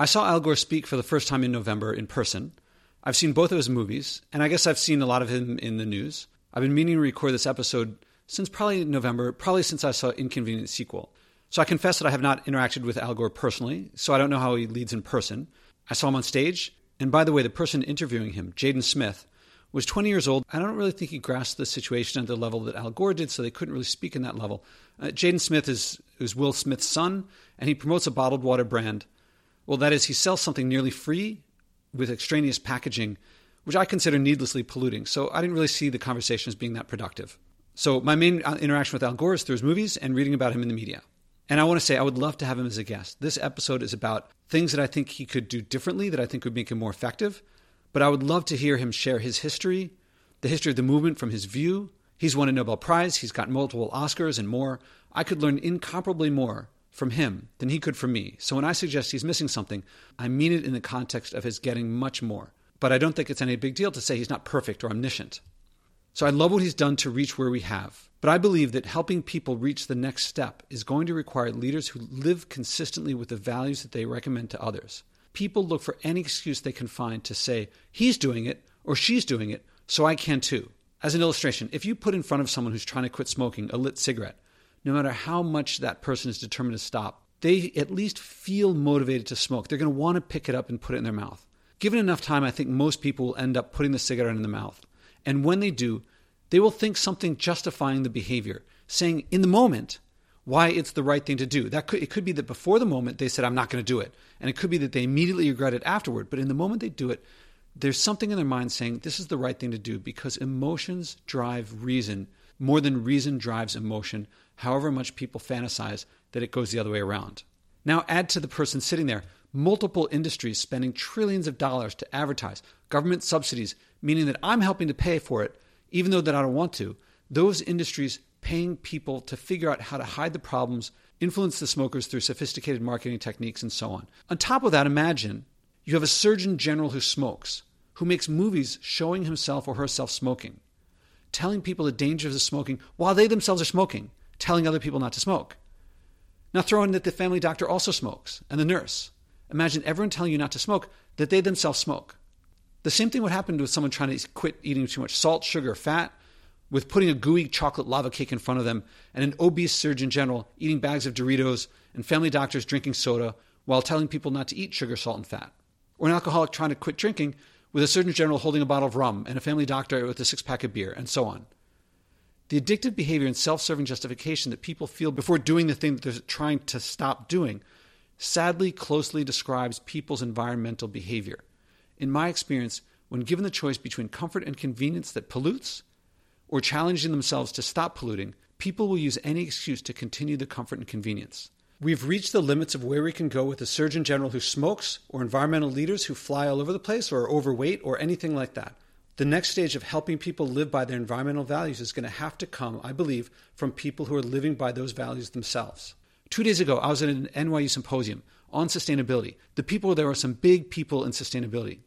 I saw Al Gore speak for the first time in November in person. I've seen both of his movies, and I guess I've seen a lot of him in the news. I've been meaning to record this episode since probably November, probably since I saw Inconvenient Sequel. So I confess that I have not interacted with Al Gore personally, so I don't know how he leads in person. I saw him on stage, and by the way, the person interviewing him, Jaden Smith, was 20 years old. I don't really think he grasped the situation at the level that Al Gore did, so they couldn't really speak in that level. Uh, Jaden Smith is, is Will Smith's son, and he promotes a bottled water brand. Well, that is, he sells something nearly free with extraneous packaging, which I consider needlessly polluting. So I didn't really see the conversation as being that productive. So my main uh, interaction with Al Gore is through his movies and reading about him in the media. And I want to say I would love to have him as a guest. This episode is about things that I think he could do differently that I think would make him more effective. But I would love to hear him share his history, the history of the movement from his view. He's won a Nobel Prize, he's got multiple Oscars and more. I could learn incomparably more from him than he could from me. So when I suggest he's missing something, I mean it in the context of his getting much more. But I don't think it's any big deal to say he's not perfect or omniscient. So I love what he's done to reach where we have. But I believe that helping people reach the next step is going to require leaders who live consistently with the values that they recommend to others. People look for any excuse they can find to say, he's doing it or she's doing it, so I can too. As an illustration, if you put in front of someone who's trying to quit smoking a lit cigarette, no matter how much that person is determined to stop, they at least feel motivated to smoke. They're going to want to pick it up and put it in their mouth. Given enough time, I think most people will end up putting the cigarette in the mouth. And when they do, they will think something justifying the behavior, saying in the moment why it's the right thing to do. That could, it could be that before the moment they said, I'm not going to do it. And it could be that they immediately regret it afterward. But in the moment they do it, there's something in their mind saying, this is the right thing to do because emotions drive reason more than reason drives emotion, however much people fantasize that it goes the other way around. Now, add to the person sitting there multiple industries spending trillions of dollars to advertise, government subsidies, meaning that I'm helping to pay for it, even though that I don't want to. Those industries paying people to figure out how to hide the problems, influence the smokers through sophisticated marketing techniques, and so on. On top of that, imagine you have a surgeon general who smokes, who makes movies showing himself or herself smoking telling people the dangers of smoking while they themselves are smoking, telling other people not to smoke. Now throw in that the family doctor also smokes and the nurse. Imagine everyone telling you not to smoke that they themselves smoke. The same thing would happen with someone trying to quit eating too much salt, sugar, fat, with putting a gooey chocolate lava cake in front of them, and an obese surgeon general eating bags of Doritos, and family doctors drinking soda while telling people not to eat sugar, salt, and fat. Or an alcoholic trying to quit drinking with a surgeon general holding a bottle of rum and a family doctor with a six pack of beer, and so on. The addictive behavior and self serving justification that people feel before doing the thing that they're trying to stop doing sadly closely describes people's environmental behavior. In my experience, when given the choice between comfort and convenience that pollutes or challenging themselves to stop polluting, people will use any excuse to continue the comfort and convenience. We've reached the limits of where we can go with a Surgeon General who smokes, or environmental leaders who fly all over the place, or are overweight, or anything like that. The next stage of helping people live by their environmental values is going to have to come, I believe, from people who are living by those values themselves. Two days ago, I was at an NYU symposium on sustainability. The people there were some big people in sustainability.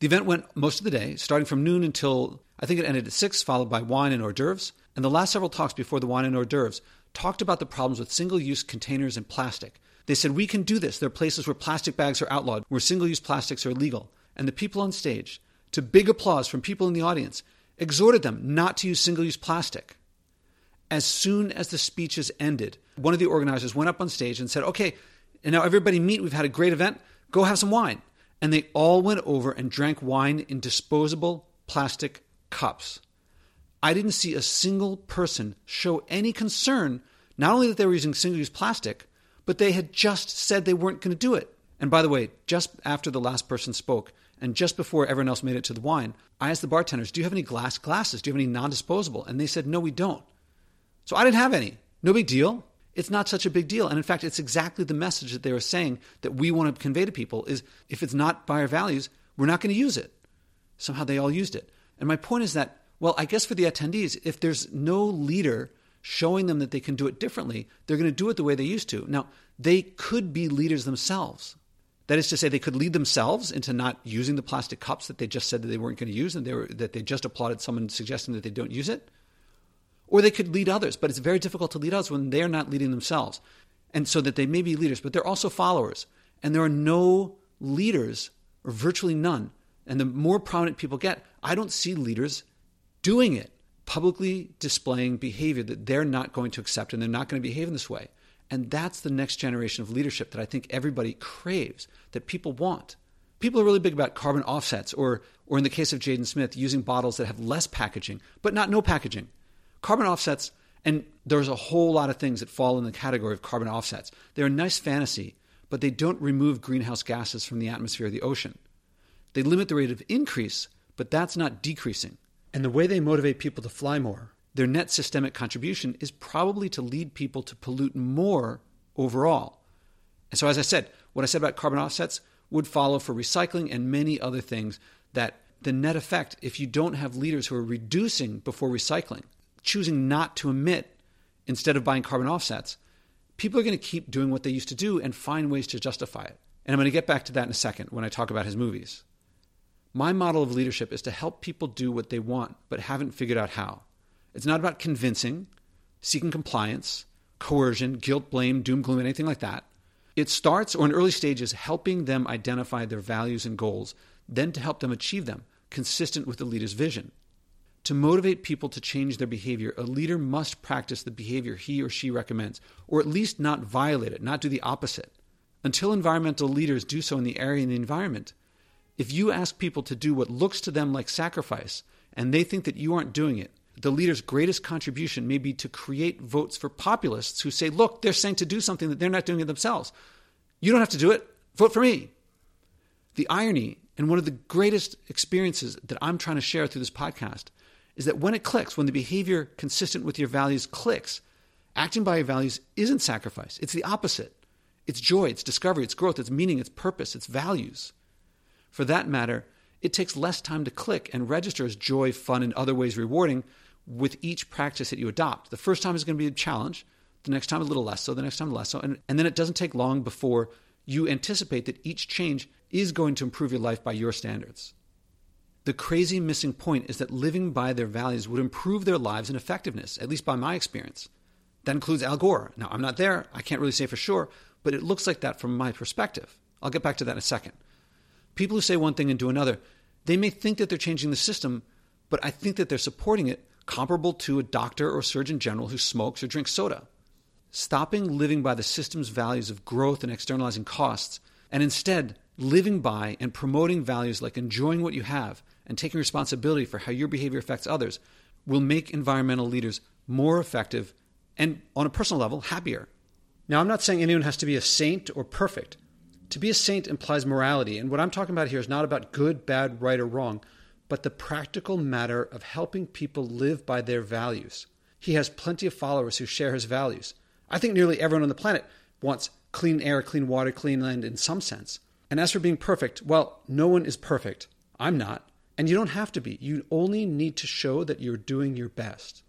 The event went most of the day, starting from noon until I think it ended at 6, followed by wine and hors d'oeuvres. And the last several talks before the wine and hors d'oeuvres talked about the problems with single use containers and plastic. They said, We can do this. There are places where plastic bags are outlawed, where single use plastics are illegal. And the people on stage, to big applause from people in the audience, exhorted them not to use single use plastic. As soon as the speeches ended, one of the organizers went up on stage and said, Okay, and now everybody meet. We've had a great event. Go have some wine. And they all went over and drank wine in disposable plastic cups. I didn't see a single person show any concern, not only that they were using single use plastic, but they had just said they weren't going to do it. And by the way, just after the last person spoke, and just before everyone else made it to the wine, I asked the bartenders, Do you have any glass glasses? Do you have any non disposable? And they said, No, we don't. So I didn't have any. No big deal. It's not such a big deal. And in fact, it's exactly the message that they were saying that we want to convey to people is if it's not by our values, we're not going to use it. Somehow they all used it. And my point is that well, I guess for the attendees, if there's no leader showing them that they can do it differently, they're going to do it the way they used to. Now, they could be leaders themselves. That is to say, they could lead themselves into not using the plastic cups that they just said that they weren't going to use and they were, that they just applauded someone suggesting that they don't use it. Or they could lead others, but it's very difficult to lead others when they're not leading themselves. And so that they may be leaders, but they're also followers. And there are no leaders, or virtually none, and the more prominent people get, I don't see leaders doing it, publicly displaying behavior that they're not going to accept and they're not going to behave in this way. And that's the next generation of leadership that I think everybody craves, that people want. People are really big about carbon offsets, or, or in the case of Jaden Smith, using bottles that have less packaging, but not no packaging. Carbon offsets, and there's a whole lot of things that fall in the category of carbon offsets. They're a nice fantasy, but they don't remove greenhouse gases from the atmosphere of the ocean. They limit the rate of increase, but that's not decreasing. And the way they motivate people to fly more their net systemic contribution is probably to lead people to pollute more overall. And so, as I said, what I said about carbon offsets would follow for recycling and many other things that the net effect, if you don't have leaders who are reducing before recycling, choosing not to emit instead of buying carbon offsets, people are going to keep doing what they used to do and find ways to justify it. And I'm going to get back to that in a second when I talk about his movies. My model of leadership is to help people do what they want but haven't figured out how. It's not about convincing, seeking compliance, coercion, guilt, blame, doom, gloom, anything like that. It starts, or in early stages, helping them identify their values and goals, then to help them achieve them, consistent with the leader's vision. To motivate people to change their behavior, a leader must practice the behavior he or she recommends, or at least not violate it, not do the opposite. Until environmental leaders do so in the area and the environment, if you ask people to do what looks to them like sacrifice, and they think that you aren't doing it, the leader's greatest contribution may be to create votes for populists who say, look, they're saying to do something that they're not doing it themselves. You don't have to do it. Vote for me. The irony, and one of the greatest experiences that I'm trying to share through this podcast, is that when it clicks, when the behavior consistent with your values clicks, acting by your values isn't sacrifice. It's the opposite. It's joy, it's discovery, it's growth, it's meaning, it's purpose, it's values. For that matter, it takes less time to click and register as joy, fun, and other ways rewarding with each practice that you adopt. The first time is going to be a challenge, the next time a little less so, the next time less so, and, and then it doesn't take long before you anticipate that each change is going to improve your life by your standards. The crazy missing point is that living by their values would improve their lives and effectiveness, at least by my experience. That includes Al Gore. Now, I'm not there, I can't really say for sure, but it looks like that from my perspective. I'll get back to that in a second. People who say one thing and do another, they may think that they're changing the system, but I think that they're supporting it comparable to a doctor or surgeon general who smokes or drinks soda. Stopping living by the system's values of growth and externalizing costs, and instead living by and promoting values like enjoying what you have and taking responsibility for how your behavior affects others, will make environmental leaders more effective and, on a personal level, happier. Now, I'm not saying anyone has to be a saint or perfect. To be a saint implies morality, and what I'm talking about here is not about good, bad, right, or wrong, but the practical matter of helping people live by their values. He has plenty of followers who share his values. I think nearly everyone on the planet wants clean air, clean water, clean land in some sense. And as for being perfect, well, no one is perfect. I'm not. And you don't have to be. You only need to show that you're doing your best.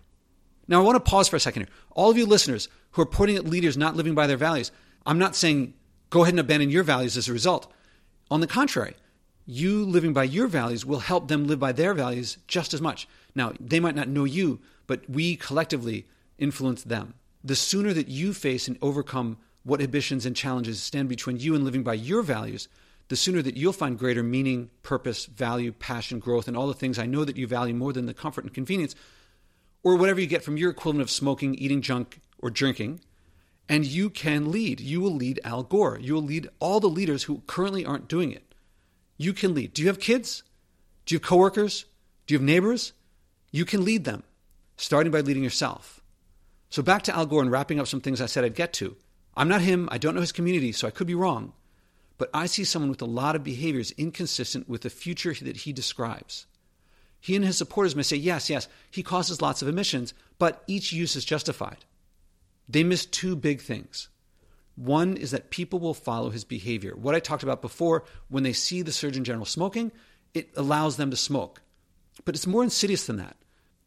Now, I want to pause for a second here. All of you listeners who are pointing at leaders not living by their values, I'm not saying go ahead and abandon your values as a result. On the contrary, you living by your values will help them live by their values just as much. Now, they might not know you, but we collectively influence them. The sooner that you face and overcome what ambitions and challenges stand between you and living by your values, the sooner that you'll find greater meaning, purpose, value, passion, growth, and all the things I know that you value more than the comfort and convenience, or whatever you get from your equivalent of smoking, eating junk, or drinking. And you can lead. You will lead Al Gore. You will lead all the leaders who currently aren't doing it you can lead. Do you have kids? Do you have coworkers? Do you have neighbors? You can lead them, starting by leading yourself. So back to Al Gore and wrapping up some things I said I'd get to. I'm not him. I don't know his community, so I could be wrong. But I see someone with a lot of behaviors inconsistent with the future that he describes. He and his supporters may say, yes, yes, he causes lots of emissions, but each use is justified. They miss two big things. One is that people will follow his behavior. What I talked about before, when they see the Surgeon General smoking, it allows them to smoke. But it's more insidious than that.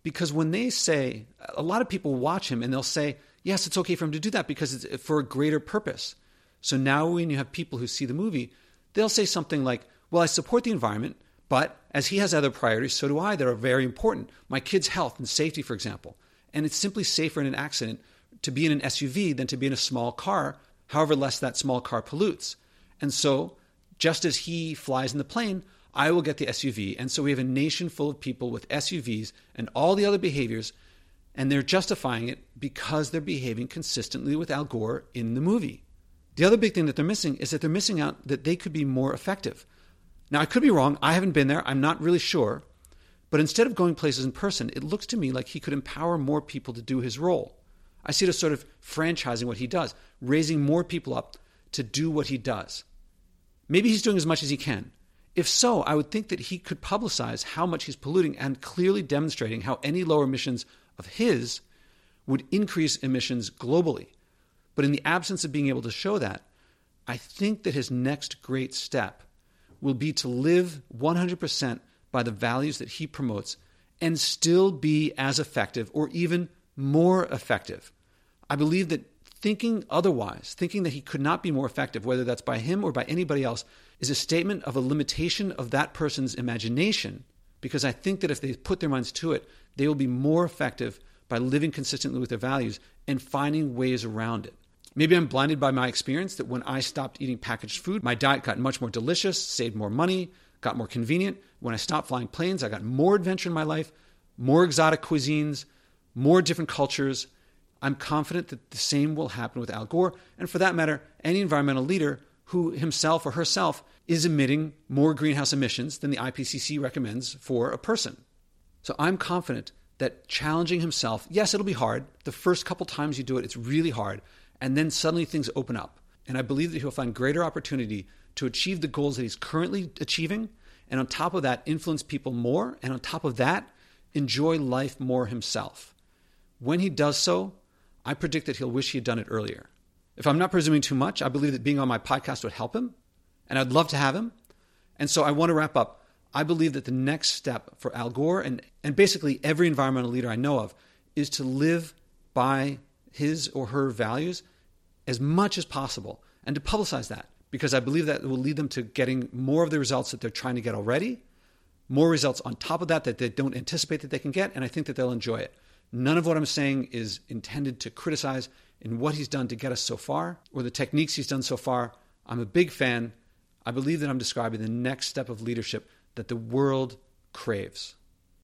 Because when they say, a lot of people watch him and they'll say, yes, it's okay for him to do that because it's for a greater purpose. So now when you have people who see the movie, they'll say something like, well, I support the environment, but as he has other priorities, so do I that are very important. My kids' health and safety, for example. And it's simply safer in an accident to be in an SUV than to be in a small car however less that small car pollutes. And so just as he flies in the plane, I will get the SUV. And so we have a nation full of people with SUVs and all the other behaviors, and they're justifying it because they're behaving consistently with Al Gore in the movie. The other big thing that they're missing is that they're missing out that they could be more effective. Now, I could be wrong. I haven't been there. I'm not really sure. But instead of going places in person, it looks to me like he could empower more people to do his role. I see it as sort of franchising what he does, raising more people up to do what he does. Maybe he's doing as much as he can. If so, I would think that he could publicize how much he's polluting and clearly demonstrating how any lower emissions of his would increase emissions globally. But in the absence of being able to show that, I think that his next great step will be to live 100% by the values that he promotes and still be as effective or even more effective. I believe that thinking otherwise, thinking that he could not be more effective, whether that's by him or by anybody else, is a statement of a limitation of that person's imagination. Because I think that if they put their minds to it, they will be more effective by living consistently with their values and finding ways around it. Maybe I'm blinded by my experience that when I stopped eating packaged food, my diet got much more delicious, saved more money, got more convenient. When I stopped flying planes, I got more adventure in my life, more exotic cuisines, more different cultures. I'm confident that the same will happen with Al Gore, and for that matter, any environmental leader who himself or herself is emitting more greenhouse emissions than the IPCC recommends for a person. So I'm confident that challenging himself, yes, it'll be hard. The first couple times you do it, it's really hard. And then suddenly things open up. And I believe that he'll find greater opportunity to achieve the goals that he's currently achieving. And on top of that, influence people more. And on top of that, enjoy life more himself. When he does so, I predict that he'll wish he had done it earlier. If I'm not presuming too much, I believe that being on my podcast would help him, and I'd love to have him. And so I want to wrap up. I believe that the next step for Al Gore and, and basically every environmental leader I know of is to live by his or her values as much as possible and to publicize that because I believe that will lead them to getting more of the results that they're trying to get already, more results on top of that that they don't anticipate that they can get, and I think that they'll enjoy it. None of what I'm saying is intended to criticize in what he's done to get us so far or the techniques he's done so far. I'm a big fan. I believe that I'm describing the next step of leadership that the world craves.